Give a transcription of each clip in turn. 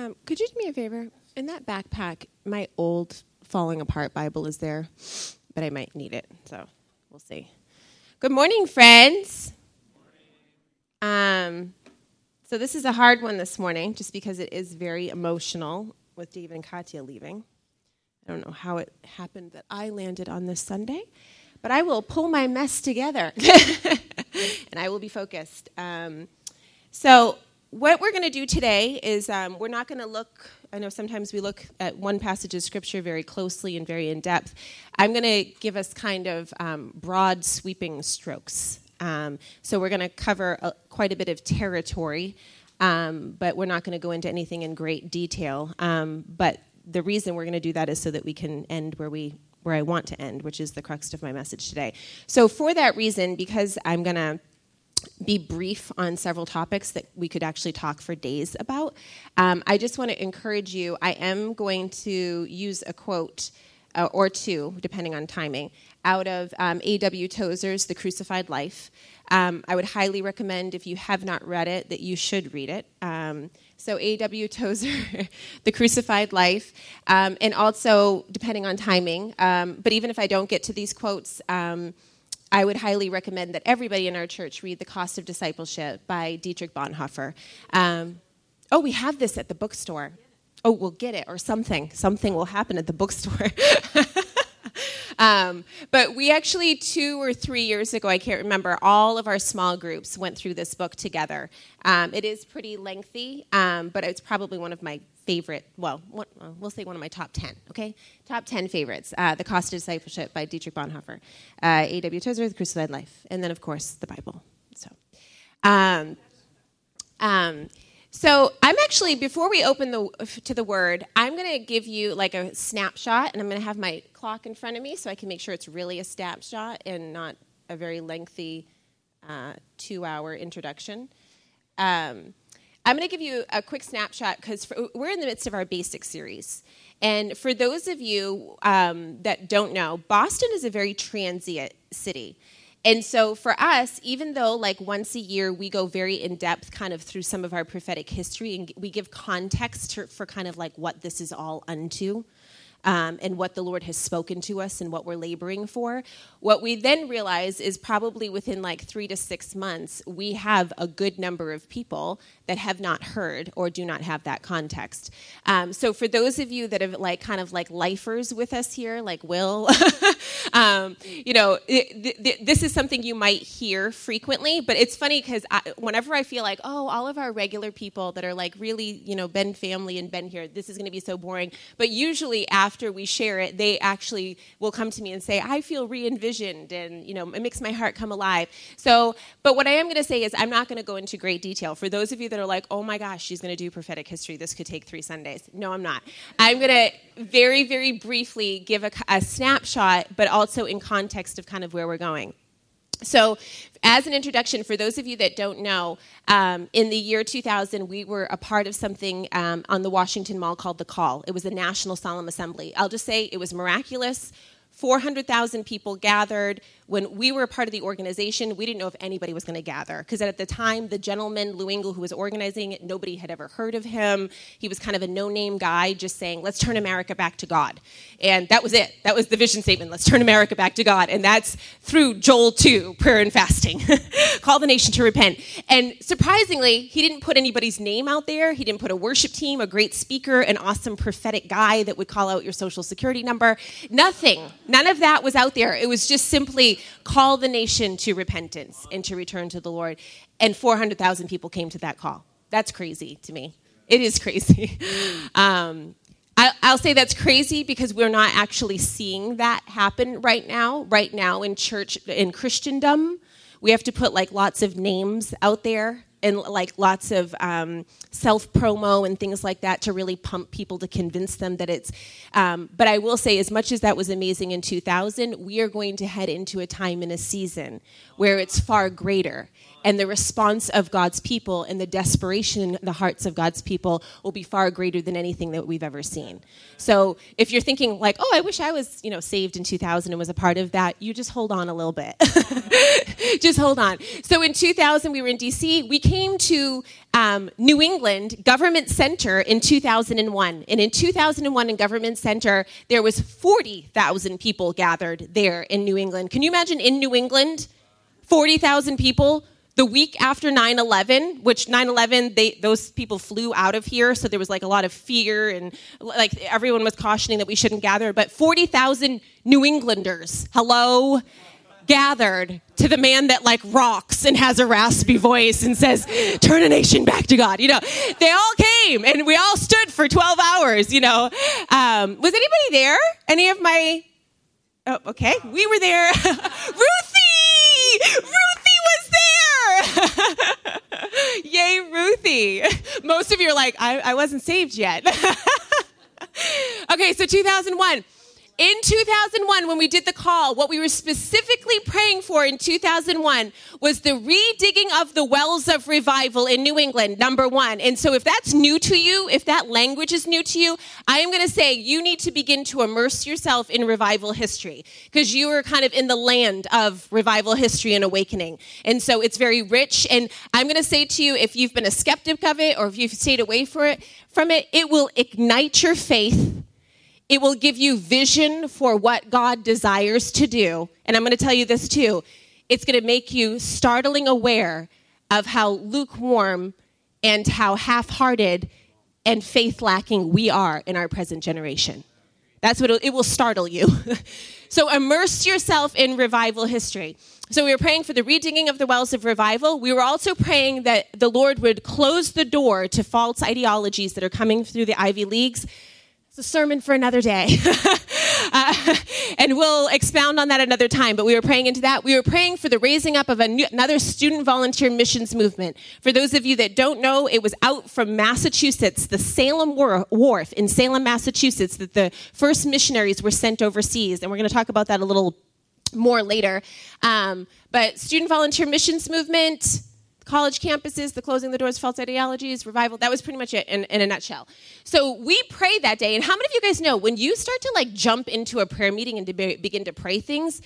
Um, could you do me a favor? In that backpack, my old falling apart Bible is there, but I might need it, so we'll see. Good morning, friends. Um, so this is a hard one this morning, just because it is very emotional with David and Katya leaving. I don't know how it happened that I landed on this Sunday, but I will pull my mess together, and I will be focused. Um, so what we're going to do today is um, we're not going to look i know sometimes we look at one passage of scripture very closely and very in depth. I'm going to give us kind of um, broad sweeping strokes. Um, so we're going to cover a, quite a bit of territory um, but we're not going to go into anything in great detail. Um, but the reason we're going to do that is so that we can end where we where i want to end which is the crux of my message today. So for that reason because i'm going to be brief on several topics that we could actually talk for days about. Um, I just want to encourage you. I am going to use a quote uh, or two, depending on timing, out of um, A.W. Tozer's The Crucified Life. Um, I would highly recommend, if you have not read it, that you should read it. Um, so, A.W. Tozer, The Crucified Life, um, and also, depending on timing, um, but even if I don't get to these quotes, I would highly recommend that everybody in our church read The Cost of Discipleship by Dietrich Bonhoeffer. Um, oh, we have this at the bookstore. Oh, we'll get it or something. Something will happen at the bookstore. Um, but we actually, two or three years ago, I can't remember, all of our small groups went through this book together. Um, it is pretty lengthy, um, but it's probably one of my favorite, well, uh, we'll say one of my top 10, okay? Top 10 favorites. Uh, the Cost of Discipleship by Dietrich Bonhoeffer, uh, A.W. Tozer, The Crucified Life, and then, of course, the Bible. So, um, um, so I'm actually before we open the to the word, I'm going to give you like a snapshot, and I'm going to have my clock in front of me so I can make sure it's really a snapshot and not a very lengthy uh, two-hour introduction. Um, I'm going to give you a quick snapshot because we're in the midst of our basic series. And for those of you um, that don't know, Boston is a very transient city. And so for us, even though like once a year we go very in depth kind of through some of our prophetic history and we give context for kind of like what this is all unto, um, and what the Lord has spoken to us and what we're laboring for. What we then realize is probably within like three to six months, we have a good number of people that have not heard or do not have that context. Um, so for those of you that have like kind of like lifers with us here, like Will, um, you know, it, th- this is something you might hear frequently, but it's funny because whenever I feel like, oh, all of our regular people that are like really, you know, been family and been here, this is going to be so boring. But usually after after we share it, they actually will come to me and say, I feel re envisioned and, you know, it makes my heart come alive. So, but what I am going to say is I'm not going to go into great detail. For those of you that are like, oh my gosh, she's going to do prophetic history, this could take three Sundays. No, I'm not. I'm going to very, very briefly give a, a snapshot, but also in context of kind of where we're going. So, as an introduction, for those of you that don't know, um, in the year 2000, we were a part of something um, on the Washington Mall called The Call. It was a National Solemn Assembly. I'll just say it was miraculous. 400,000 people gathered. When we were part of the organization, we didn't know if anybody was going to gather. Because at the time, the gentleman, Lou Engle, who was organizing it, nobody had ever heard of him. He was kind of a no name guy just saying, let's turn America back to God. And that was it. That was the vision statement. Let's turn America back to God. And that's through Joel 2, prayer and fasting. Call the nation to repent. And surprisingly, he didn't put anybody's name out there. He didn't put a worship team, a great speaker, an awesome prophetic guy that would call out your social security number. Nothing None of that was out there. It was just simply call the nation to repentance and to return to the Lord. And 400,000 people came to that call. That's crazy to me. It is crazy. Um, I'll say that's crazy because we're not actually seeing that happen right now. Right now in church, in Christendom, we have to put like lots of names out there and like lots of um, self promo and things like that to really pump people to convince them that it's. Um, but I will say, as much as that was amazing in 2000, we are going to head into a time in a season where it's far greater. And the response of God's people and the desperation in the hearts of God's people will be far greater than anything that we've ever seen. So if you're thinking like, "Oh, I wish I was, you know, saved in 2000 and was a part of that," you just hold on a little bit. just hold on. So in 2000, we were in DC. We came to um, New England Government Center in 2001, and in 2001 in Government Center, there was 40,000 people gathered there in New England. Can you imagine in New England, 40,000 people? The week after 9-11 which 9-11 they, those people flew out of here so there was like a lot of fear and like everyone was cautioning that we shouldn't gather but 40000 new englanders hello gathered to the man that like rocks and has a raspy voice and says turn a nation back to god you know? They all came and we all stood for 12 hours you know? Um, was anybody there? Any of my oh okay we were there. Ruthie! Ruthie yay ruthie. Most of you are like i, I wasn't saved yet. Okay so 2001 in 2001, when we did the call, what we were specifically praying for in 2001 was the redigging of the wells of revival in New England, number one. And so, if that's new to you, if that language is new to you, I am going to say you need to begin to immerse yourself in revival history because you are kind of in the land of revival history and awakening. And so, it's very rich. And I'm going to say to you, if you've been a skeptic of it or if you've stayed away for it, from it, it will ignite your faith it will give you vision for what God desires to do. And I'm going to tell you this too it's going to make you startling aware of how lukewarm and how half hearted and faith lacking we are in our present generation. That's what it will startle you. so immerse yourself in revival history. So we were praying for the redigging of the wells of revival. We were also praying that the Lord would close the door to false ideologies that are coming through the Ivy Leagues it's a sermon for another day. uh, and we'll expound on that another time. But we were praying into that. We were praying for the raising up of new, another student volunteer missions movement. For those of you that don't know, it was out from Massachusetts, the Salem Wharf in Salem, Massachusetts, that the first missionaries were sent overseas. And we're going to talk about that a little more later. Um, but student volunteer missions movement college campuses, the closing the doors, false ideologies, revival. That was pretty much it in, in, a nutshell. So we prayed that day. And how many of you guys know when you start to like jump into a prayer meeting and to be, begin to pray things,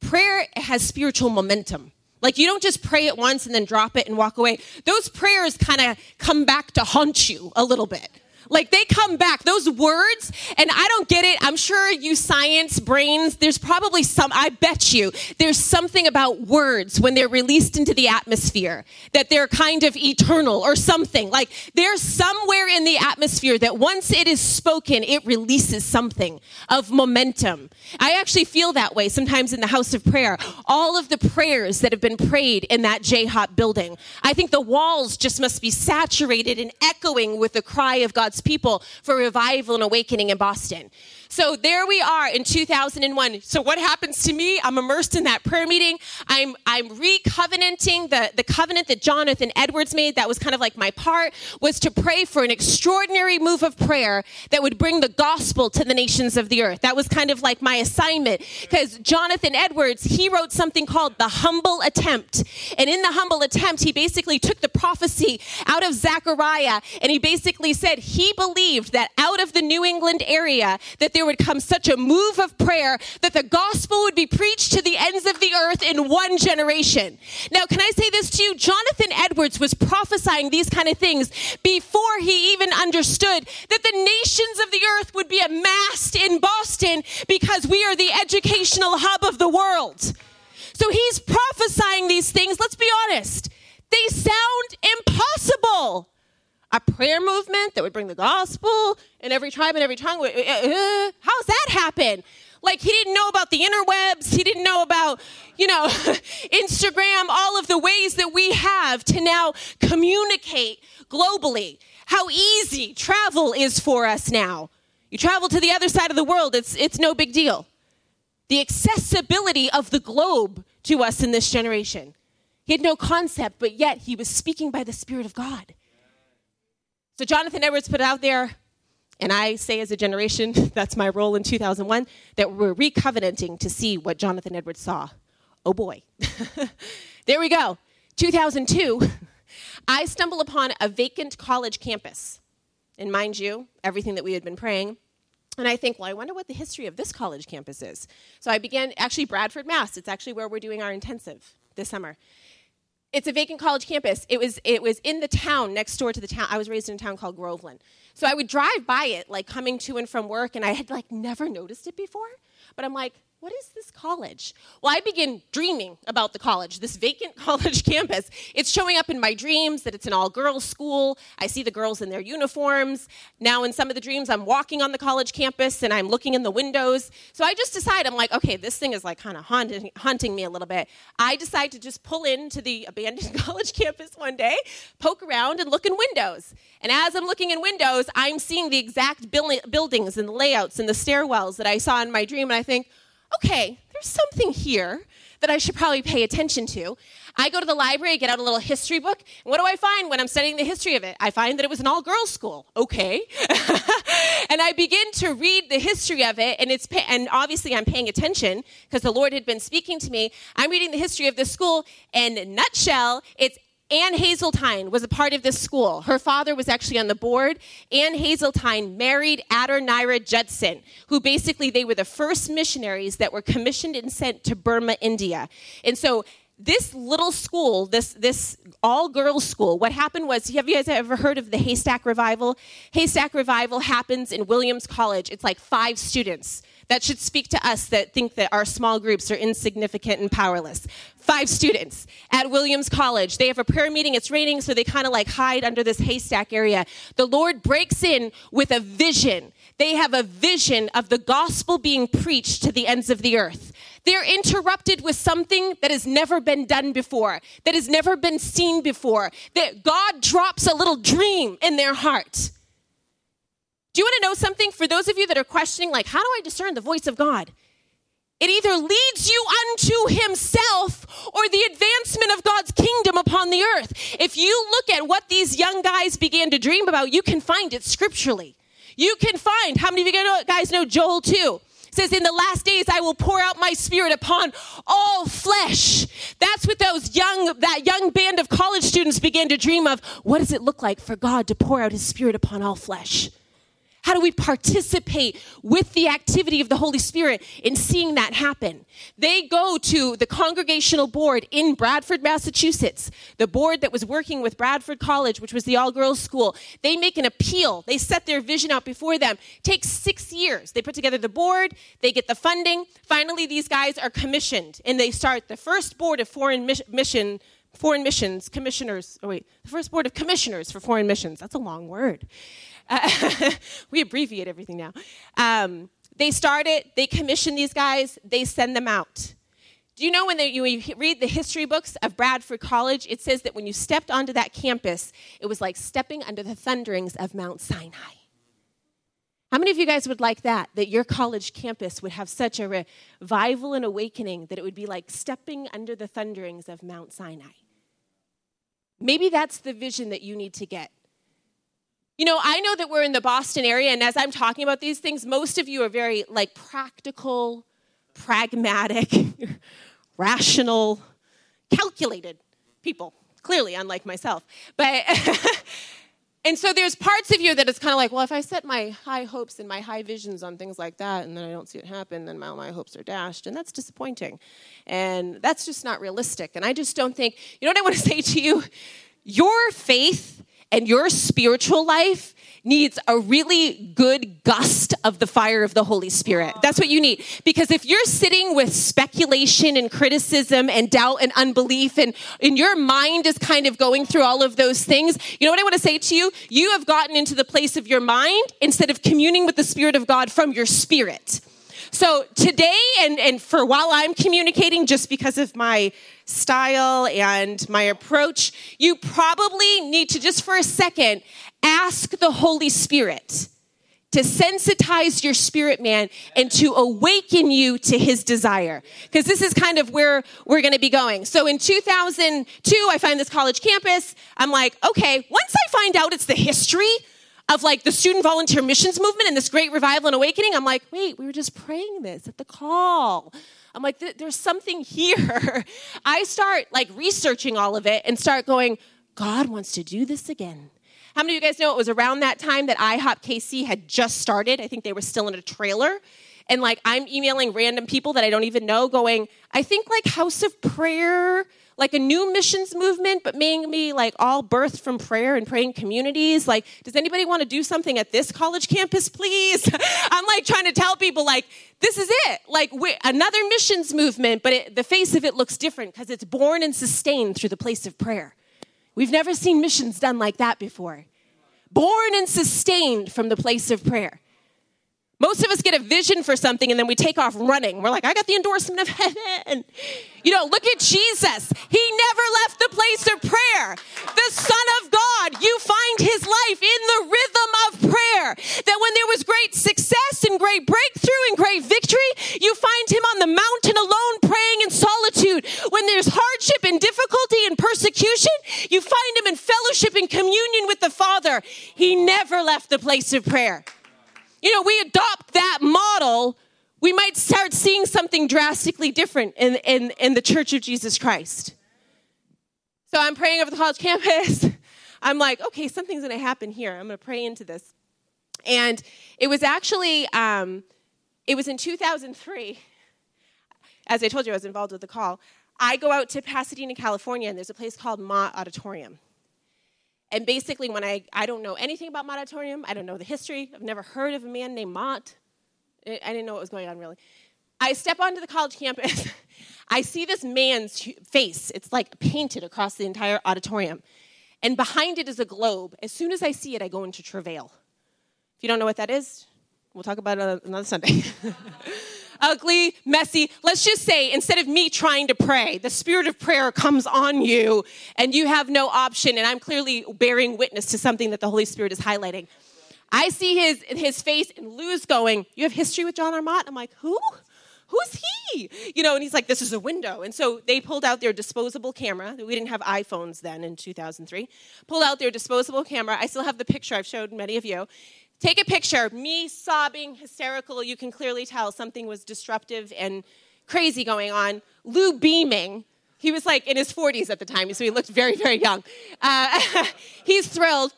prayer has spiritual momentum. Like you don't just pray it once and then drop it and walk away. Those prayers kind of come back to haunt you a little bit. Like they come back, those words, and I don't get it. I'm sure you science brains, there's probably some, I bet you, there's something about words when they're released into the atmosphere that they're kind of eternal or something. Like there's somewhere in the atmosphere that once it is spoken, it releases something of momentum. I actually feel that way sometimes in the house of prayer. All of the prayers that have been prayed in that J Hop building, I think the walls just must be saturated and echoing with the cry of God's God's people for revival and awakening in Boston. So there we are in 2001. So what happens to me? I'm immersed in that prayer meeting. I'm I'm recovenanting the the covenant that Jonathan Edwards made. That was kind of like my part was to pray for an extraordinary move of prayer that would bring the gospel to the nations of the earth. That was kind of like my assignment because Jonathan Edwards he wrote something called the humble attempt, and in the humble attempt he basically took the prophecy out of Zechariah and he basically said he believed that out of the New England area that there would come such a move of prayer that the gospel would be preached to the ends of the earth in one generation. Now, can I say this to you? Jonathan Edwards was prophesying these kind of things before he even understood that the nations of the earth would be amassed in Boston because we are the educational hub of the world. So he's prophesying these things. Let's be honest. They sound impossible a prayer movement that would bring the gospel in every tribe and every tongue. Uh, uh, how's that happen? Like he didn't know about the interwebs. He didn't know about, you know, Instagram, all of the ways that we have to now communicate globally. How easy travel is for us now. You travel to the other side of the world, it's, it's no big deal. The accessibility of the globe to us in this generation. He had no concept, but yet he was speaking by the Spirit of God. So Jonathan Edwards put out there, and I say as a generation, that's my role in 2001, that we're recovenanting to see what Jonathan Edwards saw. Oh boy. there we go. 2002, I stumble upon a vacant college campus. And mind you, everything that we had been praying. And I think, well, I wonder what the history of this college campus is. So I began, actually, Bradford, Mass. It's actually where we're doing our intensive this summer. It's a vacant college campus. It was, it was in the town next door to the town. I was raised in a town called Groveland. So I would drive by it, like coming to and from work, and I had like never noticed it before. But I'm like, what is this college? Well, I begin dreaming about the college, this vacant college campus. It's showing up in my dreams that it's an all girls school. I see the girls in their uniforms. Now, in some of the dreams, I'm walking on the college campus and I'm looking in the windows. So I just decide, I'm like, okay, this thing is like kind of haunting, haunting me a little bit. I decide to just pull into the abandoned college campus one day, poke around, and look in windows. And as I'm looking in windows, I'm seeing the exact buildings and the layouts and the stairwells that I saw in my dream, and I think, okay, there's something here that I should probably pay attention to. I go to the library, get out a little history book, and what do I find when I'm studying the history of it? I find that it was an all girls school. Okay. and I begin to read the history of it, and it's and obviously I'm paying attention because the Lord had been speaking to me. I'm reading the history of this school, and nutshell, it's Ann Hasseltine was a part of this school. Her father was actually on the board. Ann Hasseltine married Adoniram Judson, who basically they were the first missionaries that were commissioned and sent to Burma, India. And so this little school, this this all girls school, what happened was, have you guys ever heard of the Haystack Revival? Haystack Revival happens in Williams College. It's like five students. That should speak to us that think that our small groups are insignificant and powerless. Five students at Williams College. They have a prayer meeting. It's raining, so they kind of like hide under this haystack area. The Lord breaks in with a vision. They have a vision of the gospel being preached to the ends of the earth. They're interrupted with something that has never been done before, that has never been seen before. That God drops a little dream in their heart. Do you want to know something? For those of you that are questioning, like, how do I discern the voice of God? It either leads you unto Himself or the advancement of God's kingdom upon the earth. If you look at what these young guys began to dream about, you can find it scripturally. You can find, how many of you guys know Joel 2? Says in the last days i will pour out my spirit upon all flesh. That's what those young that young band of college students began to dream of. What does it look like for god to pour out his spirit upon all flesh how do we participate with the activity of the Holy Spirit in seeing that happen? They go to the congregational board in Bradford, Massachusetts, the board that was working with Bradford College, which was the all girls school. They make an appeal. They set their vision out before them. It takes six years. They put together the board, they get the funding. Finally, these guys are commissioned and they start the first board of foreign mission foreign missions commissioners oh wait the first board of commissioners for foreign missions that's a long word we abbreviate everything now. Um, they start it, they commission these guys, they send them out. Do you know when, they, you read the history books of Bradford College, it says that when you stepped onto that campus, it was like stepping under the thunderings of Mount Sinai. How many of you guys would like that? That your college campus would have such a revival and awakening that it would be like stepping under the thunderings of Mount Sinai? Maybe that's the vision that you need to get. You know, I know that we're in the Boston area, and as I'm talking about these things, most of you are very like practical, pragmatic, rational, calculated people, clearly, unlike myself. But and so there's parts of you that it's kind of like, well, if I set my high hopes and my high visions on things like that, and then I don't see it happen, then my, my hopes are dashed, and that's disappointing. And that's just not realistic. And I just don't think, you know what I want to say to you? Your faith and your spiritual life needs a really good gust of the fire of the Holy Spirit. That's what you need. Because if you're sitting with speculation and criticism and doubt and unbelief, and, and your mind is kind of going through all of those things, you know what I want to say to you? You have gotten into the place of your mind instead of communing with the Spirit of God from your spirit. So today, and, and for while I'm communicating, just because of my style and my approach, you probably need to just for a second ask the Holy Spirit to sensitize your spirit man and to awaken you to his desire. Because this is kind of where we're going to be going. So in 2002, I find this college campus. I'm like, okay, once I find out it's the history of like the student volunteer missions movement and this great revival and awakening. I'm like, wait, we were just praying this at the call. I'm like, there's something here. I start like researching all of it and start going, God wants to do this again. How many of you guys know it was around that time that IHOP KC had just started? I think they were still in a trailer. And like I'm emailing random people that I don't even know, going, I think like House of Prayer, like a new missions movement, but maybe like all birthed from prayer and praying communities. Like, does anybody want to do something at this college campus, please? I'm like trying to tell people, like, this is it. Like, another missions movement, but it, the face of it looks different because it's born and sustained through the place of prayer. We've never seen missions done like that before. Born and sustained from the place of prayer. Most of us get a vision for something and then we take off running. We're like, I got the endorsement of heaven. You know, look at Jesus. He never left the place of prayer. The Son of God, you find his life in the rhythm of prayer. That when there was great success and great breakthrough and great victory, you find him on the mountain alone praying in solitude. When there's hardship and difficulty and persecution, you find him in fellowship and communion with the Father. He never left the place of prayer. You know, we adopt that model we might start seeing something drastically different in, in, in the Church of Jesus Christ. So I'm praying over the college campus. I'm like, okay, something's going to happen here. I'm going to pray into this. And it was actually, um, it was in 2003. As I told you, I was involved with the call. I go out to Pasadena, California, and there's a place called Mott Auditorium. And basically, when I, I don't know anything about Auditorium, I don't know the history, I've never heard of a man named Mott. I didn't know what was going on really. I step onto the college campus. I see this man's face. It's like painted across the entire auditorium. And behind it is a globe. As soon as I see it, I go into travail. If you don't know what that is, we'll talk about it another Sunday. Ugly, messy. Let's just say instead of me trying to pray, the spirit of prayer comes on you and you have no option. And I'm clearly bearing witness to something that the Holy Spirit is highlighting. I see his, his face and Lou's going, You have history with John R. Mott? I'm like, Who? Who's he? You know, and he's like, This is a window. And so they pulled out their disposable camera. We didn't have iPhones then in 2003. Pulled out their disposable camera. I still have the picture I've showed many of you. Take a picture, me sobbing, hysterical. You can clearly tell something was disruptive and crazy going on. Lou beaming. He was like in his 40s at the time, so he looked very, very young. Uh, he's thrilled.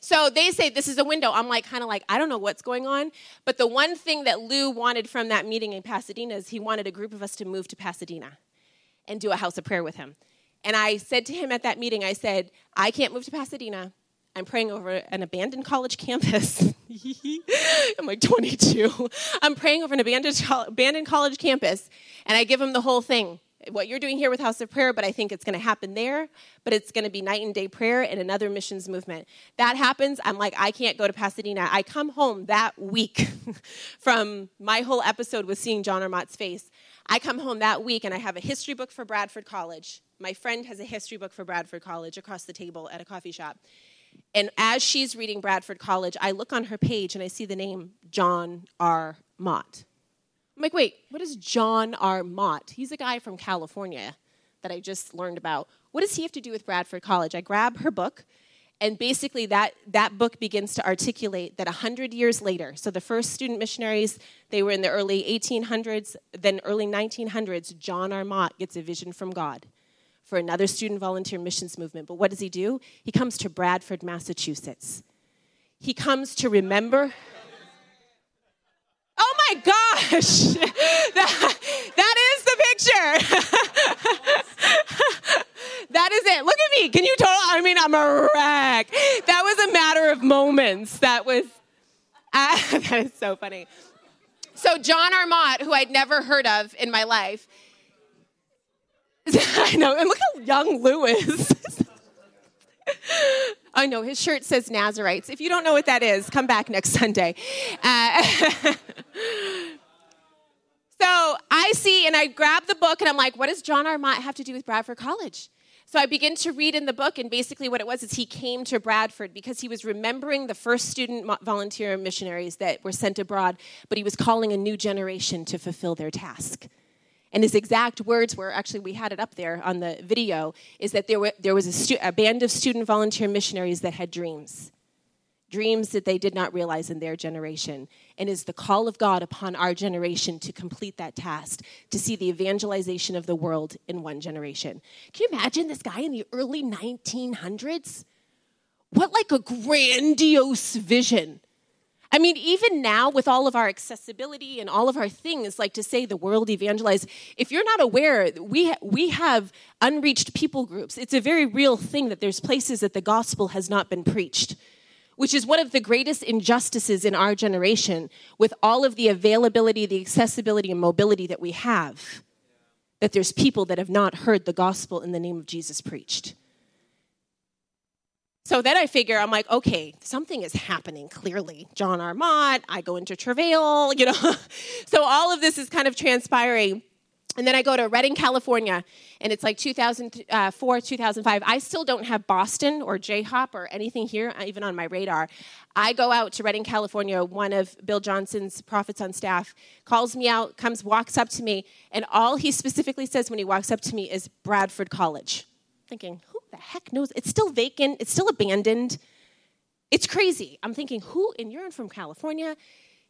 So they say this is a window. I'm like, kind of like, I don't know what's going on. But the one thing that Lou wanted from that meeting in Pasadena is he wanted a group of us to move to Pasadena and do a house of prayer with him. And I said to him at that meeting, I said, I can't move to Pasadena. I'm praying over an abandoned college campus. I'm like 22. I'm praying over an abandoned, abandoned college campus. And I give him the whole thing what you're doing here with House of Prayer, but I think it's going to happen there. But it's going to be night and day prayer and another missions movement. That happens. I'm like, I can't go to Pasadena. I come home that week from my whole episode with seeing John R. Mott's face. I come home that week and I have a history book for Bradford College. My friend has a history book for Bradford College across the table at a coffee shop. And as she's reading Bradford College, I look on her page and I see the name John R. Mott. I'm like, wait, what is John R. Mott? He's a guy from California that I just learned about. What does he have to do with Bradford College? I grab her book, and basically that, that book begins to articulate that 100 years later, so the first student missionaries, they were in the early 1800s, then early 1900s, John R. Mott gets a vision from God for another student volunteer missions movement. But what does he do? He comes to Bradford, Massachusetts. He comes to remember Oh my gosh, that, that is the picture. that is it. Look at me. Can you tell? I mean, I'm a wreck. That was a matter of moments. That was, uh, that is so funny. So, John R. Mott, who I'd never heard of in my life, I know, and look how young Lou is. I know his shirt says Nazarites. If you don't know what that is, come back next Sunday. Uh, so I see, and I grab the book, and I'm like, what does John R. Have to do with Bradford College? So I begin to read in the book, and basically what it was is he came to Bradford because he was remembering the first student volunteer missionaries that were sent abroad, but he was calling a new generation to fulfill their task. And his exact words were actually, we had it up there on the video, is that there, were, there was a, stu- a band of student volunteer missionaries that had dreams. dreams that they did not realize in their generation, and is the call of God upon our generation to complete that task, to see the evangelization of the world in one generation. Can you imagine this guy in the early 1900s? What like a grandiose vision. I mean, even now with all of our accessibility and all of our things, like to say the world evangelize, if you're not aware, we, we have unreached people groups. It's a very real thing that there's places that the gospel has not been preached which is one of the greatest injustices in our generation with all of the availability, the accessibility, and mobility that we have. That there's people that have not heard the gospel in the name of Jesus preached. So then I figure, I'm like, okay, something is happening clearly. John R. Mott, I go into travail, you know. so all of this is kind of transpiring. And then I go to Redding, California, and it's like 2004, 2005. I still don't have Boston or J Hop or anything here, uh, even on my radar. I go out to Redding, California. One of Bill Johnson's prophets on staff calls me out, comes, walks up to me, and all he specifically says when he walks up to me is Bradford College. Thinking, the heck knows? It's still vacant, it's still abandoned. It's crazy. I'm thinking, who? And you're from California?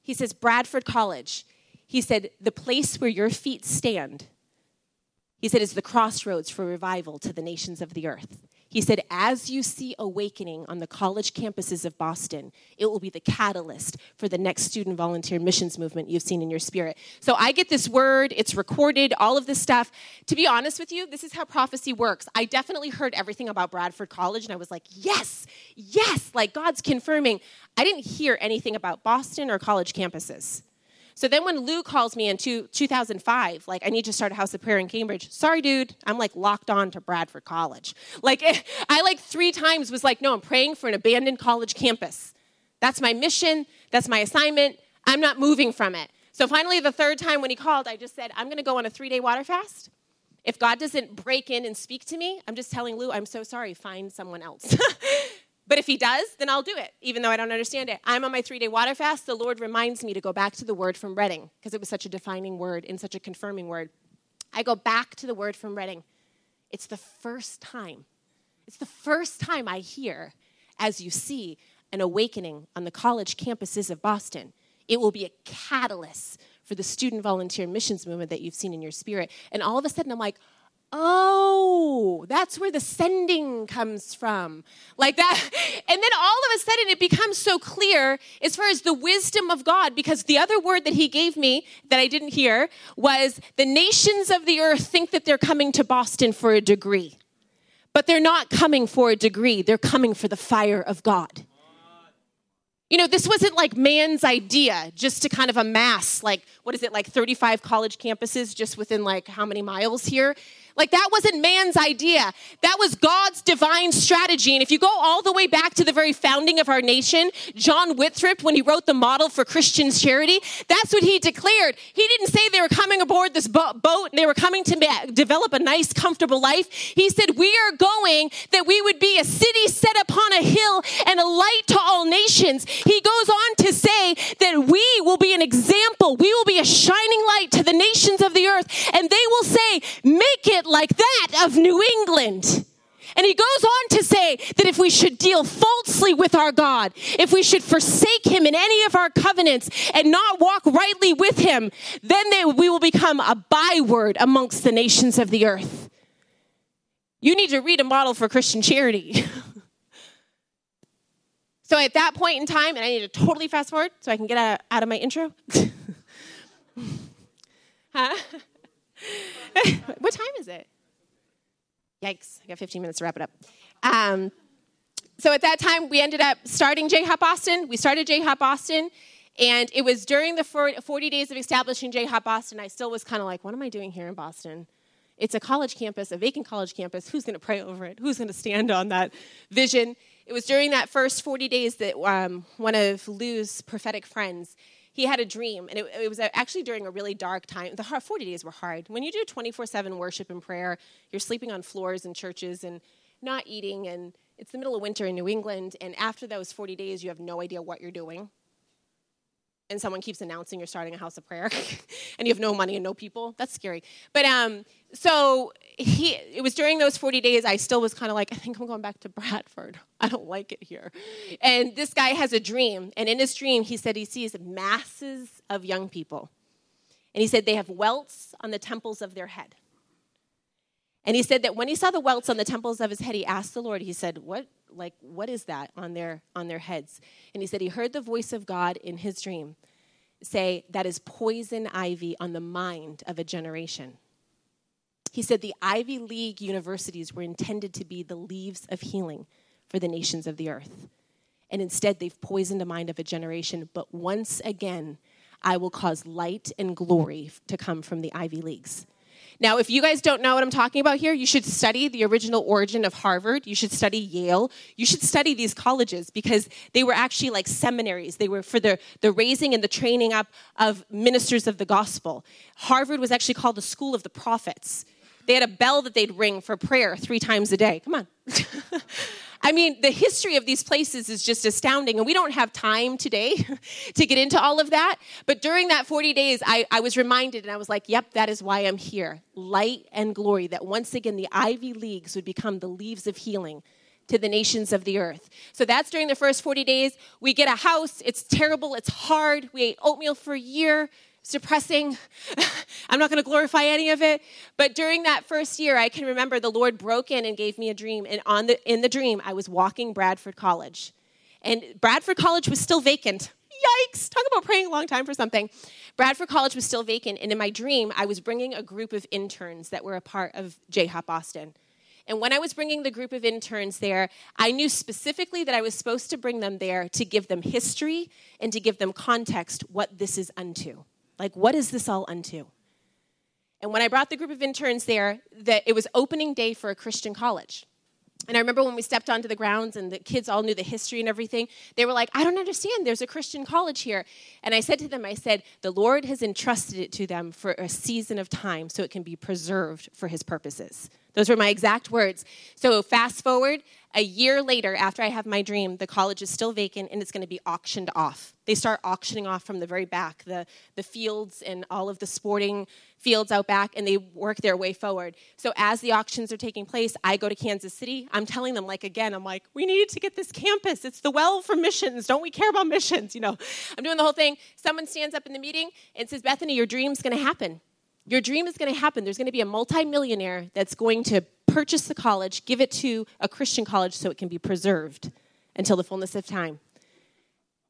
He says, Bradford College. He said, The place where your feet stand, he said, is the crossroads for revival to the nations of the earth. He said, As you see awakening on the college campuses of Boston, it will be the catalyst for the next student volunteer missions movement you've seen in your spirit. So I get this word, it's recorded, all of this stuff. To be honest with you, this is how prophecy works. I definitely heard everything about Bradford College, and I was like, Yes, yes, like God's confirming. I didn't hear anything about Boston or college campuses. So then when Lou calls me in two, 2005, like, I need to start a house of prayer in Cambridge. Sorry, dude, I'm like locked on to Bradford College. Like, I like three times was like, no, I'm praying for an abandoned college campus. That's my mission, that's my assignment. I'm not moving from it. So finally, the third time when he called, I just said, I'm gonna go on a three day water fast. If God doesn't break in and speak to me, I'm just telling Lou, I'm so sorry, find someone else. But if he does, then I'll do it, even though I don't understand it. I'm on my three day water fast. The Lord reminds me to go back to the word from Redding because it was such a defining word and such a confirming word. I go back to the word from Redding. It's the first time, it's the first time I hear, as you see, an awakening on the college campuses of Boston. It will be a catalyst for the student volunteer missions movement that you've seen in your spirit. And all of a sudden, I'm like, oh, that's where the sending comes from. Like that. And then all of a sudden it becomes so clear as far as the wisdom of God, because the other word that he gave me that I didn't hear was the nations of the earth think that they're coming to Boston for a degree. But they're not coming for a degree, they're coming for the fire of God. You know, this wasn't like man's idea just to kind of amass, like, what is it, like 35 college campuses just within like how many miles here? Like that wasn't man's idea. That was God's divine strategy. And if you go all the way back to the very founding of our nation, John Wycliffe, when he wrote the model for Christian charity, that's what he declared. He didn't say they were coming aboard this boat and they were coming to develop a nice, comfortable life. He said, We are going that we would be a city set upon a hill and a light to all nations. He goes on to say that we will be an example. We will be a shining light to the nations of the earth. And they will say, Make it like that of New England. And he goes on to say that if we should deal falsely with our God, if we should forsake him in any of our covenants and not walk rightly with him, then they, we will become a byword amongst the nations of the earth. You need to read a model for Christian charity. so at that point in time, and I need to totally fast forward so I can get out, out of my intro. huh? what time is it? Yikes, I got 15 minutes to wrap it up. Um, so at that time, we ended up starting J Hop Boston. We started J Hop Boston, and it was during the 40 days of establishing J Hop Boston, I still was kind of like, what am I doing here in Boston? It's a college campus, a vacant college campus. Who's going to pray over it? Who's going to stand on that vision? It was during that first 40 days that um, one of Lou's prophetic friends he had a dream, and it, it, was actually during a really dark time. The 40 days were hard. When you do 24 7 worship and prayer, you're sleeping on floors in churches and not eating, and it's the middle of winter in New England, and after those 40 days, you have no idea what you're doing. And someone keeps announcing you're starting a house of prayer and you have no money and no people. That's scary. But um, so he, it was during those 40 days, I still was kind of like, I think I'm going back to Bradford. I don't like it here. And this guy has a dream. And in his dream, he said he sees masses of young people. And he said they have welts on the temples of their head. And he said that when he saw the welts on the temples of his head, he asked the Lord, he said, What like what is that on their on their heads? And he said he heard the voice of God in his dream say, That is poison ivy on the mind of a generation. He said the Ivy League universities were intended to be the leaves of healing for the nations of the earth. And instead, they've poisoned the mind of a generation. But once again, I will cause light and glory to come from the Ivy Leagues. Now, if you guys don't know what I'm talking about here, you should study the original origin of Harvard. You should study Yale. You should study these colleges because they were actually like seminaries. They were for the, the raising and the training up of ministers of the gospel. Harvard was actually called the school of the prophets. They had a bell that they'd ring for prayer three times a day. Come on. I mean, the history of these places is just astounding, and we don't have time today to get into all of that. But during that 40 days, I, I, was reminded, and I was like, yep, that is why I'm here. Light and glory, that once again the Ivy Leagues would become the leaves of healing to the nations of the earth. So that's during the first 40 days. We get a house, it's terrible, it's hard. We ate oatmeal for a year depressing. I'm not going to glorify any of it. But during that first year, I can remember the Lord broke in and gave me a dream. And on the, in the dream, I was walking Bradford College. And Bradford College was still vacant. Yikes! Talk about praying a long time for something. Bradford College was still vacant. And in my dream, I was bringing a group of interns that were a part of J-Hop Boston. And when I was bringing the group of interns there, I knew specifically that I was supposed to bring them there to give them history and to give them context what this is unto. Like, what is this all unto? And when I brought the group of interns there, that it was opening day for a Christian college. And I remember when we stepped onto the grounds and the kids all knew the history and everything, they were like, I don't understand. There's a Christian college here. And I said to them, I said, the Lord has entrusted it to them for a season of time so it can be preserved for his purposes. Those were my exact words. So fast forward, a year later, after I have my dream, the college is still vacant and it's going to be auctioned off. They start auctioning off from the very back, the, the fields and all of the sporting fields out back, and they work their way forward. So as the auctions are taking place, I go to Kansas City. I'm telling them, like, again, I'm like, we need to get this campus. It's the well for missions. Don't we care about missions? You know, I'm doing the whole thing. Someone stands up in the meeting and says, Bethany, your dream's going to happen. Your dream is going to happen. There's going to be a multimillionaire that's going to purchase the college, give it to a Christian college so it can be preserved until the fullness of time.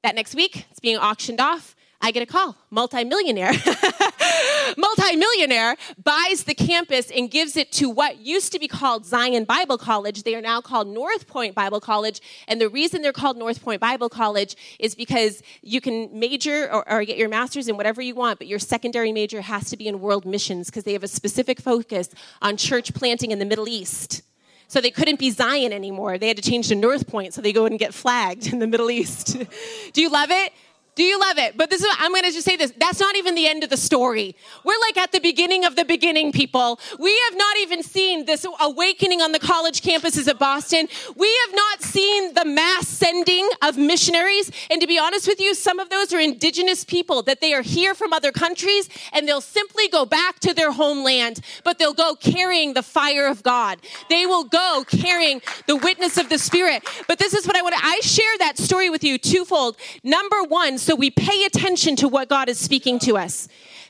That next week, it's being auctioned off. I get a call, multimillionaire. multimillionaire buys the campus and gives it to what used to be called Zion Bible College. They are now called North Point Bible College. And the reason they're called North Point Bible College is because you can major or, or get your master's in whatever you want, but your secondary major has to be in world missions because they have a specific focus on church planting in the Middle East. So they couldn't be Zion anymore. They had to change to North Point, so they go and get flagged in the Middle East. Do you love it? Do you love it? But this is, I'm going to just say this. That's not even the end of the story. We're like at the beginning of the beginning, people. We have not even seen this awakening on the college campuses of Boston. We have not seen the mass sending of missionaries. And to be honest with you, some of those are indigenous people that they are here from other countries and they'll simply go back to their homeland, but they'll go carrying the fire of God. They will go carrying the witness of the Spirit. But this is what I want to, I share that story with you twofold. Number one, so we pay attention to what God is speaking to us.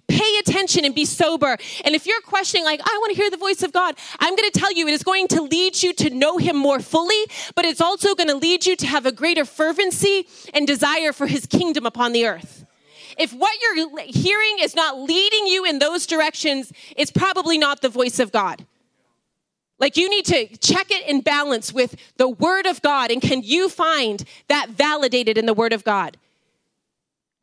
Pay attention and be sober. And if you're questioning, like, I want to hear the voice of God, I'm going to tell you it is going to lead you to know Him more fully, but it's also going to lead you to have a greater fervency and desire for His kingdom upon the earth. If what you're hearing is not leading you in those directions, it's probably not the voice of God. Like you need to check it in balance with the Word of God, and can you find that validated in the Word of God?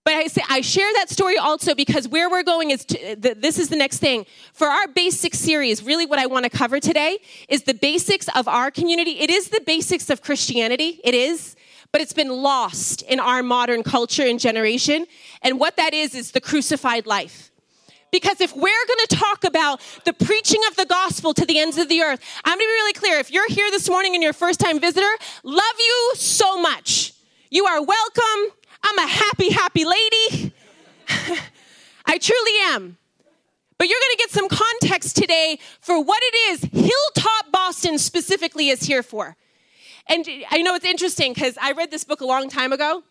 But I say I share that story also because where we're going is to, the, this is the next thing. For our basic series, really what I want to cover today is the basics of our community. It is the basics of Christianity. It is but it's been lost in our modern culture and generation. And what that is, is the crucified life. Because if we're going to talk about the preaching of the gospel to the ends of the earth, I'm going to be really clear. If you're here this morning and you're a first time visitor, love you so much. You are welcome. I'm a happy, happy lady. I truly am. But you're going to get some context today for what it is Hilltop Boston specifically is here for. And I know it's interesting because I read this book a long time ago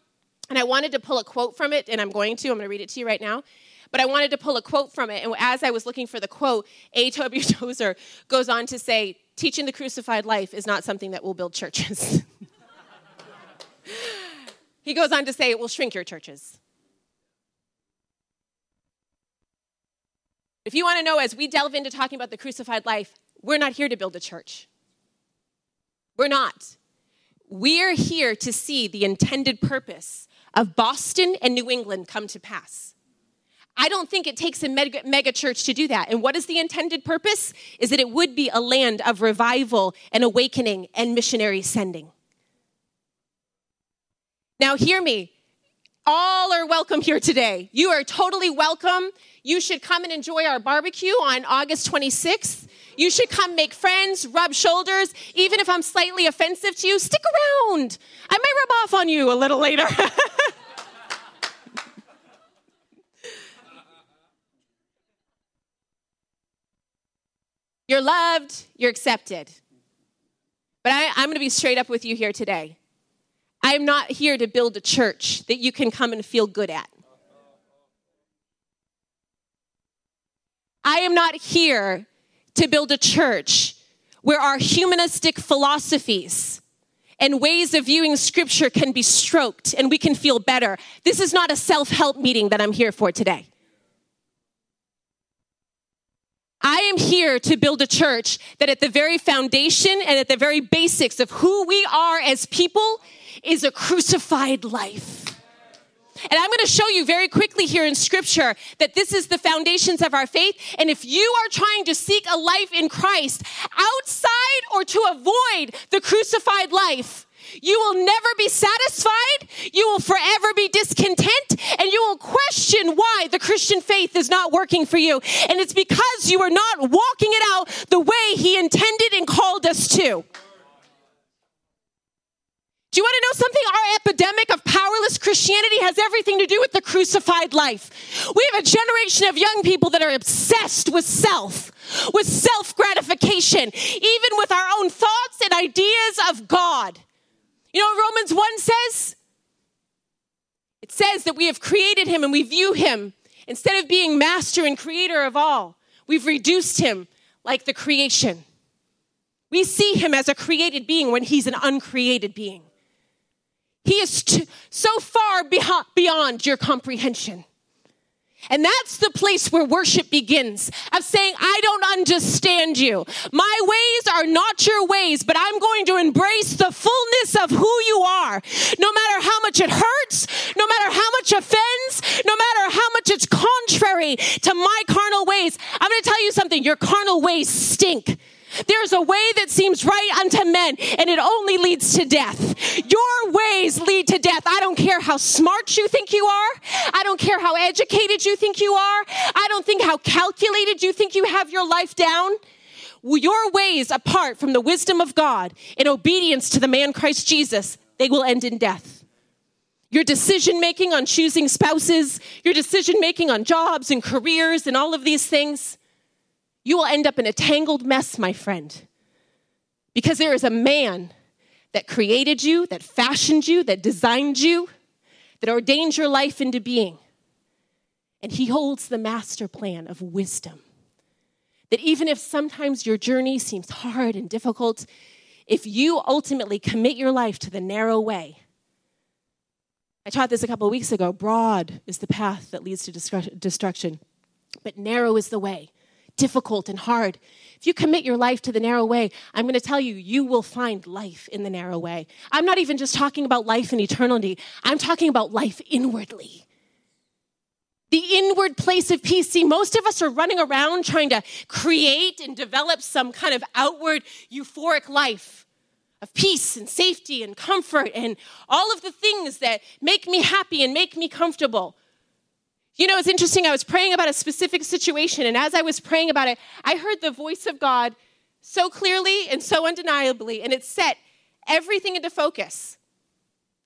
and I wanted to pull a quote from it, and I'm going to. I'm going to read it to you right now. But I wanted to pull a quote from it. And as I was looking for the quote, A.W. Tozer goes on to say, Teaching the crucified life is not something that will build churches. he goes on to say, It will shrink your churches. If you want to know, as we delve into talking about the crucified life, we're not here to build a church. We're not. We're here to see the intended purpose of Boston and New England come to pass. I don't think it takes a mega, mega, church to do that. And what is the intended purpose? Is that it would be a land of revival and awakening and missionary sending. Now, hear me. All are welcome here today. You are totally welcome. You should come and enjoy our barbecue on August 26th. You should come make friends, rub shoulders. Even if I'm slightly offensive to you, stick around. I might rub off on you a little later. you're loved, you're accepted. But I, am going to be straight up with you here today. I'm not here to build a church that you can come and feel good at. I am not here to build a church where our humanistic philosophies and ways of viewing scripture can be stroked and we can feel better. This is not a self help meeting that I'm here for today. I am here to build a church that at the very foundation and at the very basics of who we are as people is a crucified life. And I'm going to show you very quickly here in scripture that this is the foundations of our faith. And if you are trying to seek a life in Christ outside or to avoid the crucified life, you will never be satisfied. You will forever be discontent and you will question why the Christian faith is not working for you. And it's because you are not walking it out the way He intended and called us to. Do you want to know something? Our epidemic of powerless Christianity has everything to do with the crucified life. We have a generation of young people that are obsessed with self, with self gratification, even with our own thoughts and ideas of God. You know what Romans 1 says? It says that we have created him and we view him instead of being master and creator of all, we've reduced him like the creation. We see him as a created being when he's an uncreated being. He is t- so far beyond your comprehension. And that's the place where worship begins of saying, I don't understand you. My ways are not your ways, but I'm going to embrace the fullness of who you are. No matter how much it hurts, no matter how much offends, no matter how much it's contrary to my carnal ways. I'm going to tell you something your carnal ways stink. There's a way that seems right unto men, and it only leads to death. Your ways lead to death. I don't care how smart you think you are. I don't care how educated you think you are. I don't think how calculated you think you have your life down. Your ways, apart from the wisdom of God, in obedience to the man Christ Jesus, they will end in death. Your decision making on choosing spouses, your decision making on jobs and careers and all of these things, you will end up in a tangled mess, my friend. Because there is a man that created you, that fashioned you, that designed you, that ordained your life into being. And he holds the master plan of wisdom. That even if sometimes your journey seems hard and difficult, if you ultimately commit your life to the narrow way, I taught this a couple of weeks ago broad is the path that leads to destruction, but narrow is the way difficult and hard. If you commit your life to the narrow way, I'm going to tell you, you will find life in the narrow way. I'm not even just talking about life in eternity, I'm talking about life inwardly. The inward place of peace. See, most of us are running around trying to create and develop some kind of outward euphoric life of peace and safety and comfort and all of the things that make me happy and make me comfortable. You know, it's interesting. I was praying about a specific situation, and as I was praying about it, I heard the voice of God so clearly and so undeniably, and it set everything into focus.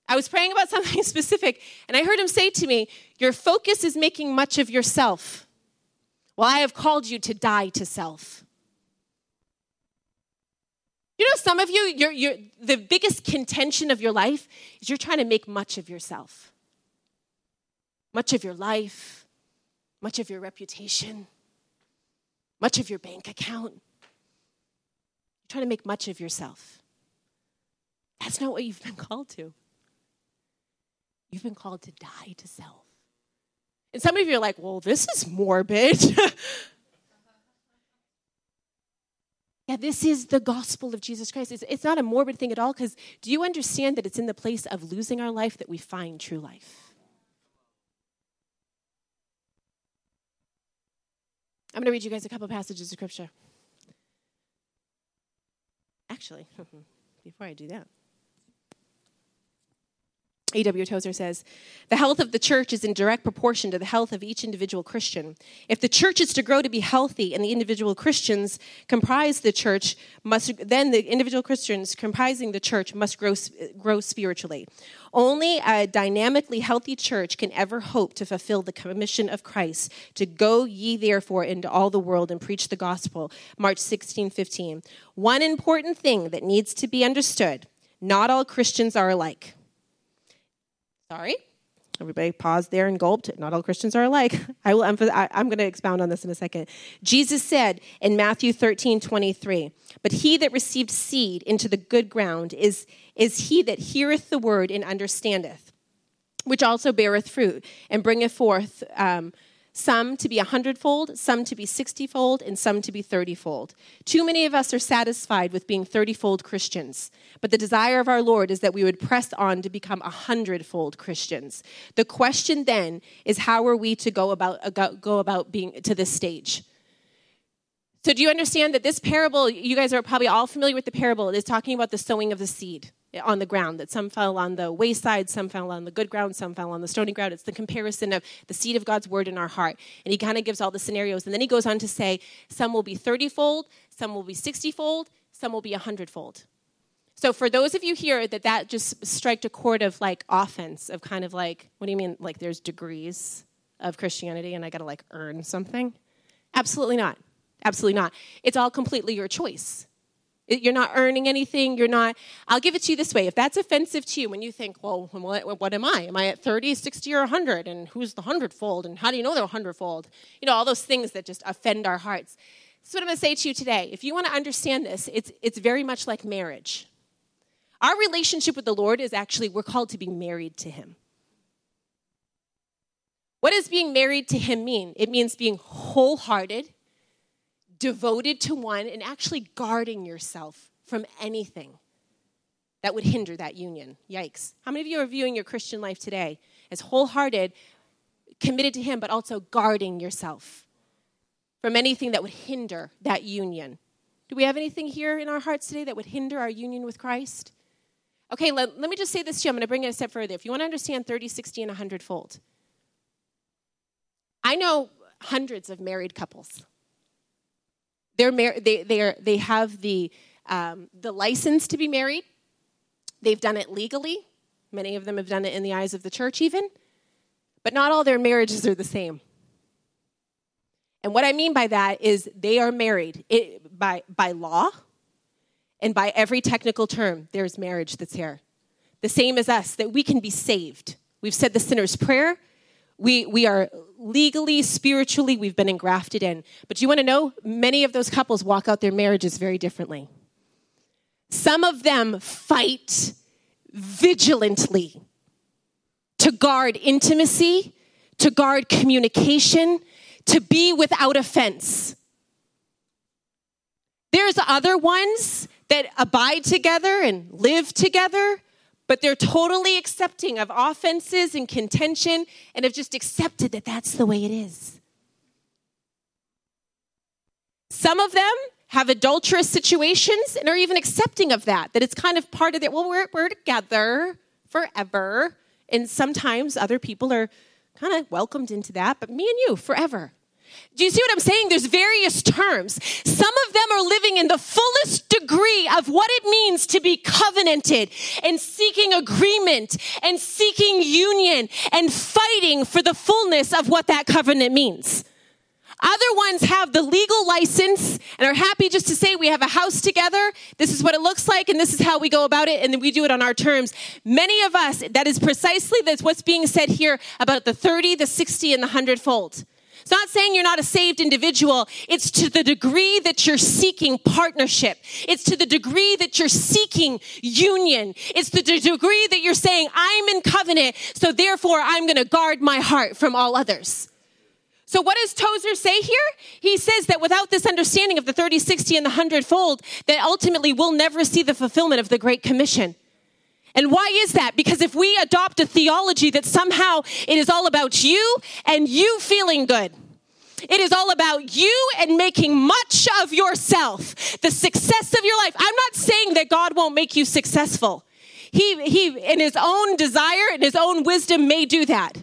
I was praying about something specific, and I heard him say to me, Your focus is making much of yourself. Well, I have called you to die to self. You know, some of you, you're, you're, the biggest contention of your life is you're trying to make much of yourself, much of your life, much of your reputation, much of your bank account. You're trying to make much of yourself. That's not what you've been called to. You've been called to die to self. And some of you are like, well, this is morbid. yeah, this is the gospel of Jesus Christ. It's, it's not a morbid thing at all because do you understand that it's in the place of losing our life that we find true life? I'm going to read you guys a couple passages of scripture. Actually, before I do that, A.W. Tozer says, The health of the church is in direct proportion to the health of each individual Christian. If the church is to grow to be healthy and the individual Christians comprise the church, must, then the individual Christians comprising the church must grow, grow spiritually. Only a dynamically healthy church can ever hope to fulfill the commission of Christ to go ye therefore into all the world and preach the gospel. Mark 16, 15. One important thing that needs to be understood not all Christians are alike. Sorry. Everybody pause there and gulped. Not all Christians are alike. I will emphasize, I, am going to expound on this in a second. Jesus said in Matthew 13, 23, But he that received seed into the good ground is, is he that heareth the word and understandeth, which also beareth fruit and bringeth forth um, some to be a hundredfold, some to be sixtyfold, and some to be thirtyfold. Too many of us are satisfied with being thirtyfold Christians, but the desire of our Lord is that we would press on to become a hundredfold Christians. The question then is how are we to go about, uh, go about being to this stage? So, do you understand that this parable, you guys are probably all familiar with the parable, it is talking about the sowing of the seed on the ground, that some fell on the wayside, some fell on the good ground, some fell on the stony ground. It's the comparison of the seed of God's word in our heart. And he kind of gives all the scenarios. And then he goes on to say, some will be 30 fold, some will be 60 fold, some will be 100 fold. So for those of you here that that just striked a chord of like offense, of kind of like, what do you mean? Like there's degrees of Christianity and I got to like earn something? Absolutely not. Absolutely not. It's all completely your choice. You're not earning anything. You're not. I'll give it to you this way. If that's offensive to you, when you think, well, what, what am I? Am I at 30, 60, or 100? And who's the hundredfold? And how do you know they're hundredfold? You know, all those things that just offend our hearts. That's what I'm going to say to you today. If you want to understand this, it's, it's very much like marriage. Our relationship with the Lord is actually, we're called to be married to Him. What does being married to Him mean? It means being wholehearted devoted to one and actually guarding yourself from anything that would hinder that union. Yikes. How many of you are viewing your Christian life today as wholehearted, committed to Him, but also guarding yourself from anything that would hinder that union? Do we have anything here in our hearts today that would hinder our union with Christ? Okay, let, let me just say this to you. I'm going to bring it a step further. If you want to understand 30, 60, and 100 fold, I know hundreds of married couples they're mar- they, they, are, they have the, um, the license to be married. They've done it legally. Many of them have done it in the eyes of the church, even. But not all their marriages are the same. And what I mean by that is they are married it, by, by law and by every technical term, there's marriage that's here. The same as us, that we can be saved. We've said the sinner's prayer. We, we are legally, spiritually, we've been engrafted in. But you want to know? Many of those couples walk out their marriages very differently. Some of them fight vigilantly to guard intimacy, to guard communication, to be without offense. There's other ones that abide together and live together but they're totally accepting of offenses and contention and have just accepted that that's the way it is. Some of them have adulterous situations and are even accepting of that, that it's kind of part of that. Well, we're, we're together forever. And sometimes other people are kind of welcomed into that, but me and you forever. Do you see what I'm saying? There's various terms. Some of them are living in the fullest degree of what it means to be covenanted and seeking agreement and seeking union and fighting for the fullness of what that covenant means. Other ones have the legal license and are happy just to say we have a house together. This is what it looks like, and this is how we go about it, and then we do it on our terms. Many of us, that is precisely that's what's being said here about the 30, the 60, and the hundredfold. It's not saying you're not a saved individual. It's to the degree that you're seeking partnership. It's to the degree that you're seeking union. It's to the degree that you're saying, I'm in covenant, so therefore I'm going to guard my heart from all others. So, what does Tozer say here? He says that without this understanding of the 30, 60, and the hundredfold, that ultimately we'll never see the fulfillment of the Great Commission. And why is that? Because if we adopt a theology that somehow it is all about you and you feeling good, it is all about you and making much of yourself, the success of your life. I'm not saying that God won't make you successful. He, he, in his own desire and his own wisdom, may do that.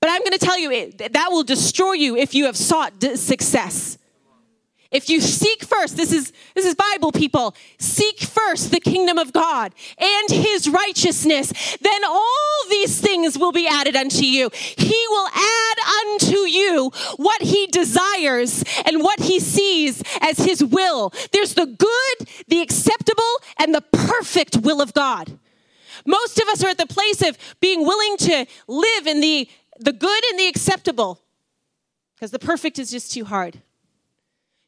But I'm going to tell you, that will destroy you if you have sought success. If you seek first, this is, this is Bible people, seek first the kingdom of God and his righteousness, then all these things will be added unto you. He will add unto you what he desires and what he sees as his will. There's the good, the acceptable, and the perfect will of God. Most of us are at the place of being willing to live in the the good and the acceptable, because the perfect is just too hard.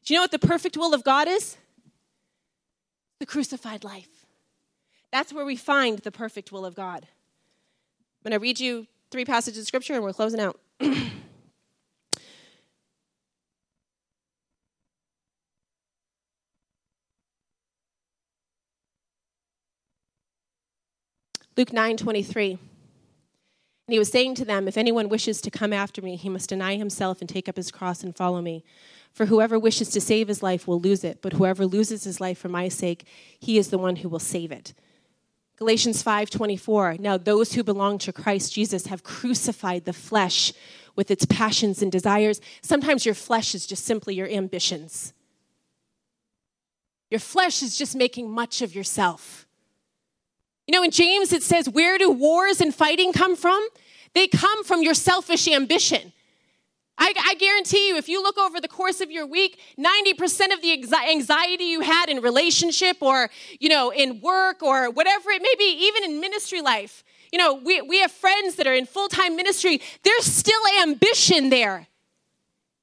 Do you know what the perfect will of God is? The crucified life. That's where we find the perfect will of God. I'm going to read you three passages of scripture and we're closing out. Luke 9 23. And he was saying to them, If anyone wishes to come after me, he must deny himself and take up his cross and follow me. For whoever wishes to save his life will lose it, but whoever loses his life for my sake, he is the one who will save it. Galatians 5:24 Now those who belong to Christ Jesus have crucified the flesh with its passions and desires. Sometimes your flesh is just simply your ambitions. Your flesh is just making much of yourself. You know, in James it says, Where do wars and fighting come from? They come from your selfish ambition. I, I, guarantee you, if you look over the course of your week, 90% of the anxiety you had in relationship or, you know, in work or whatever it may be, even in ministry life, you know, we, we have friends that are in full time ministry, there's still ambition there.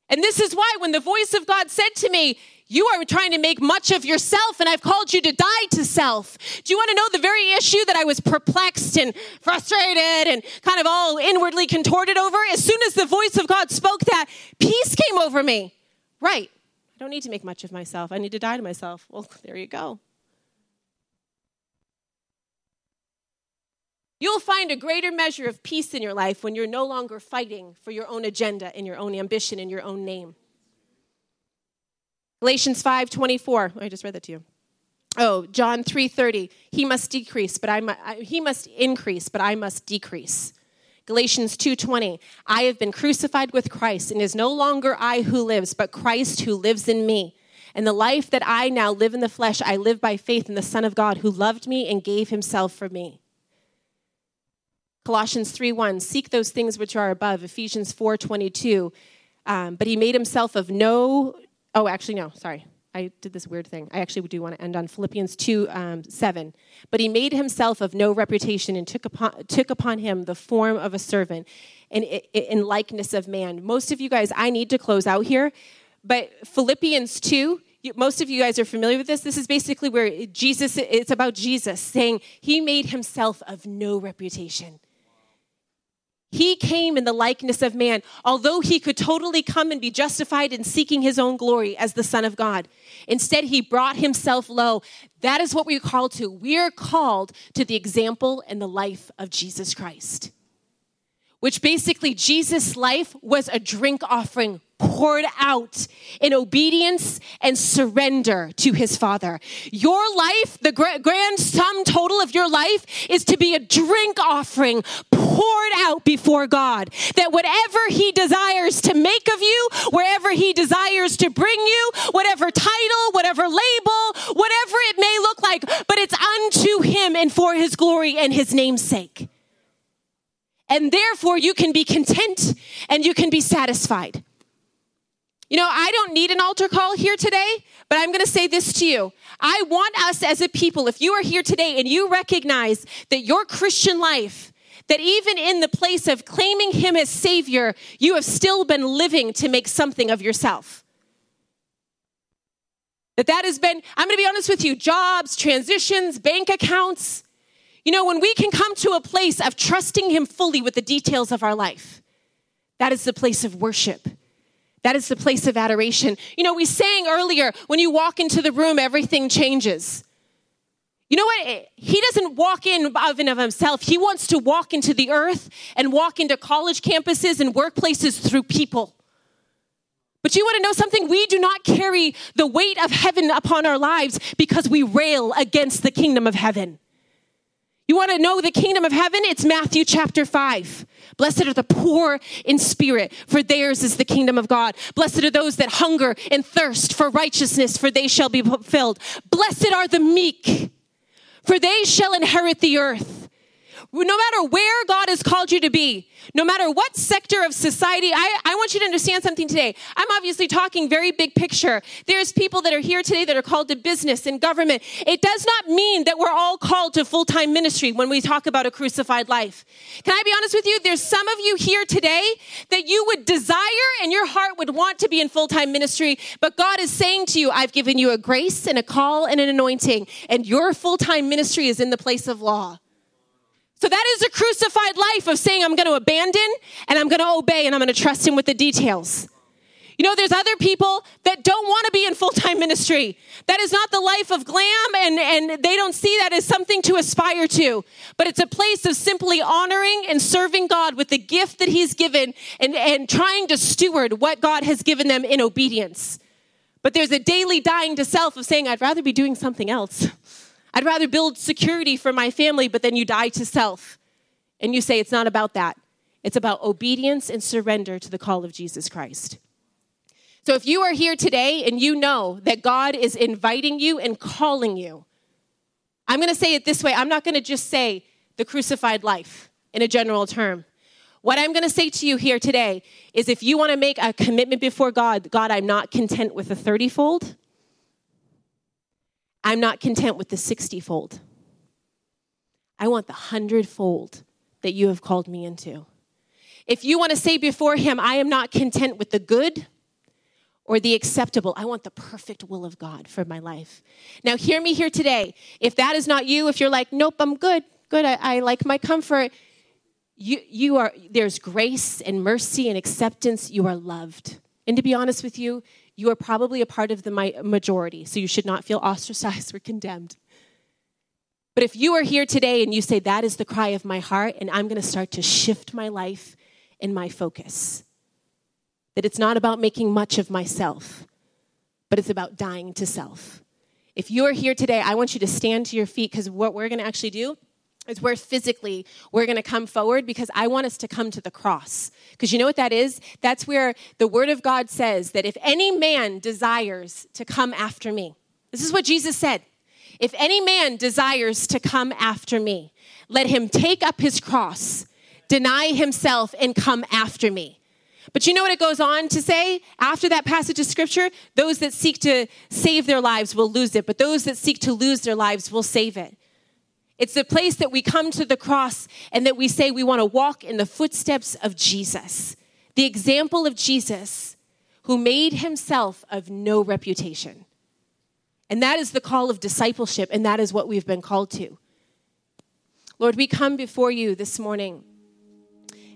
And this is why when the voice of God said to me, you are trying to make much of yourself, and I've called you to die to self. Do you want to know the very issue that I was perplexed and frustrated and kind of all inwardly contorted over? As soon as the voice of God spoke that, peace came over me. Right. I don't need to make much of myself. I need to die to myself. Well, there you go. You'll find a greater measure of peace in your life when you're no longer fighting for your own agenda and your own ambition and your own name. Galatians 5:24. I just read that to you. Oh, John 3:30. He must decrease, but I, mu- he must increase, but I must decrease. Galatians 2:20. I have been crucified with Christ, and it is no longer I who lives, but Christ who lives in me. And the life that I now live in the flesh, I live by faith in the Son of God who loved me and gave himself for me. Colossians 3:1. Seek those things which are above. Ephesians 4:22. Um, but he made himself of no Oh, actually, no, sorry. I did this weird thing. I actually do want to end on Philippians 2 um, 7. But he made himself of no reputation and took upon, took upon him the form of a servant and in likeness of man. Most of you guys, I need to close out here, but Philippians 2, most of you guys are familiar with this. This is basically where Jesus, it's about Jesus saying he made himself of no reputation. He came in the likeness of man, although he could totally come and be justified in seeking his own glory as the Son of God. Instead, he brought himself low. That is what we're called to. We're called to the example and the life of Jesus Christ. which basically Jesus' life was a drink offering poured out in obedience and surrender to his Father. Your life, the grand sum total of your life, is to be a drink offering poured out before God. That whatever he desires to make of you, wherever he desires to bring you, whatever title, whatever label, whatever it may look like, but it's unto him and for his glory and his name's sake. And therefore, you can be content and you can be satisfied. You know, I don't need an altar call here today, but I'm going to say this to you. I want us as a people, if you are here today and you recognize that your Christian life, that even in the place of claiming Him as Savior, you have still been living to make something of yourself. That that has been, I'm going to be honest with you, jobs, transitions, bank accounts. You know, when we can come to a place of trusting Him fully with the details of our life, that is the place of worship. That is the place of adoration. You know, we sang earlier when you walk into the room, everything changes. You know what? He doesn't walk in of and of himself. He wants to walk into the earth and walk into college campuses and workplaces through people. But you want to know something? We do not carry the weight of heaven upon our lives because we rail against the kingdom of heaven. You want to know the kingdom of heaven? It's Matthew chapter 5. Blessed are the poor in spirit, for theirs is the kingdom of God. Blessed are those that hunger and thirst for righteousness, for they shall be fulfilled. Blessed are the meek, for they shall inherit the earth. No matter where God has called you to be, no matter what sector of society, I, I want you to understand something today. I'm obviously talking very big picture. There's people that are here today that are called to business and government. It does not mean that we're all called to full time ministry when we talk about a crucified life. Can I be honest with you? There's some of you here today that you would desire and your heart would want to be in full time ministry, but God is saying to you, I've given you a grace and a call and an anointing, and your full time ministry is in the place of law. So that is a crucified life of saying, I'm going to abandon and I'm going to obey and I'm going to trust Him with the details. You know, there's other people that don't want to be in full time ministry. That is not the life of glam, and, and they don't see that as something to aspire to. But it's a place of simply honoring and serving God with the gift that He's given and, and trying to steward what God has given them in obedience. But there's a daily dying to self of saying, I'd rather be doing something else. I'd rather build security for my family, but then you die to self. And you say it's not about that. It's about obedience and surrender to the call of Jesus Christ. So if you are here today and you know that God is inviting you and calling you, I'm going to say it this way I'm not going to just say the crucified life in a general term. What I'm going to say to you here today is if you want to make a commitment before God, God, I'm not content with a 30 fold. I'm not content with the 60 fold. I want the hundredfold that you have called me into. If you want to say before Him, I am not content with the good or the acceptable, I want the perfect will of God for my life. Now, hear me here today. If that is not you, if you're like, nope, I'm good, good, I, I like my comfort, you, you are, there's grace and mercy and acceptance. You are loved. And to be honest with you, you are probably a part of the majority, so you should not feel ostracized or condemned. But if you are here today and you say, That is the cry of my heart, and I'm going to start to shift my life and my focus, that it's not about making much of myself, but it's about dying to self. If you are here today, I want you to stand to your feet because what we're going to actually do is where physically we're going to come forward because I want us to come to the cross. Because you know what that is? That's where the Word of God says that if any man desires to come after me, this is what Jesus said. If any man desires to come after me, let him take up his cross, deny himself, and come after me. But you know what it goes on to say after that passage of scripture? Those that seek to save their lives will lose it, but those that seek to lose their lives will save it. It's the place that we come to the cross and that we say we want to walk in the footsteps of Jesus, the example of Jesus who made himself of no reputation. And that is the call of discipleship, and that is what we've been called to. Lord, we come before you this morning.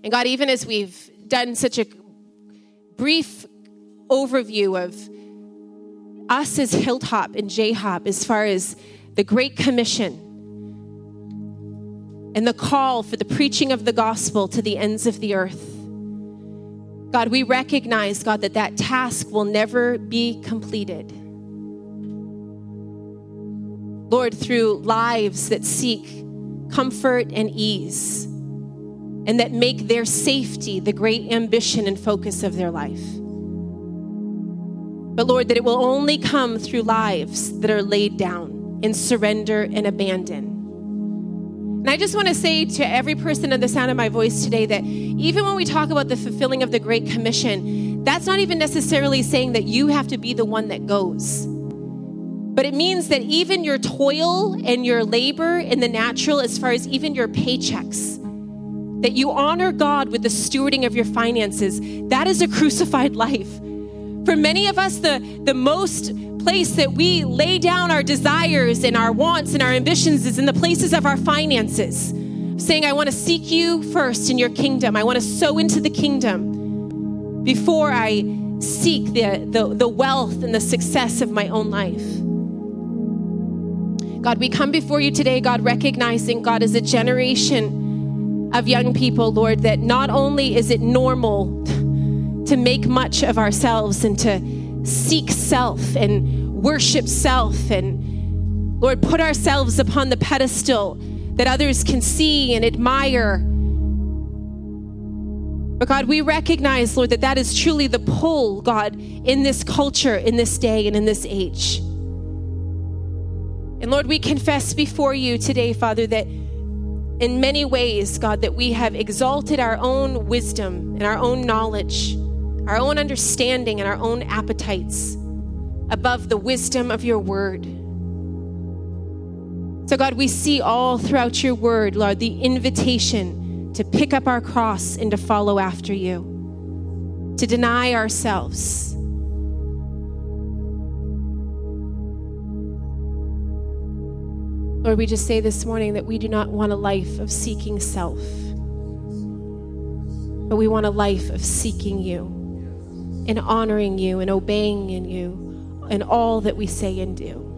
And God, even as we've done such a brief overview of us as Hilltop and J Hop as far as the Great Commission, and the call for the preaching of the gospel to the ends of the earth. God, we recognize, God, that that task will never be completed. Lord, through lives that seek comfort and ease and that make their safety the great ambition and focus of their life. But Lord, that it will only come through lives that are laid down in surrender and abandon. And I just want to say to every person in the sound of my voice today that even when we talk about the fulfilling of the Great Commission, that's not even necessarily saying that you have to be the one that goes. But it means that even your toil and your labor in the natural, as far as even your paychecks, that you honor God with the stewarding of your finances, that is a crucified life. For many of us, the, the most place that we lay down our desires and our wants and our ambitions is in the places of our finances. Saying, I want to seek you first in your kingdom. I want to sow into the kingdom before I seek the, the, the wealth and the success of my own life. God, we come before you today, God, recognizing, God, is a generation of young people, Lord, that not only is it normal to make much of ourselves and to seek self and worship self and, Lord, put ourselves upon the pedestal that others can see and admire. But God, we recognize, Lord, that that is truly the pull, God, in this culture, in this day, and in this age. And Lord, we confess before you today, Father, that in many ways, God, that we have exalted our own wisdom and our own knowledge our own understanding and our own appetites above the wisdom of your word. So, God, we see all throughout your word, Lord, the invitation to pick up our cross and to follow after you, to deny ourselves. Lord, we just say this morning that we do not want a life of seeking self, but we want a life of seeking you and honoring you and obeying in you in all that we say and do.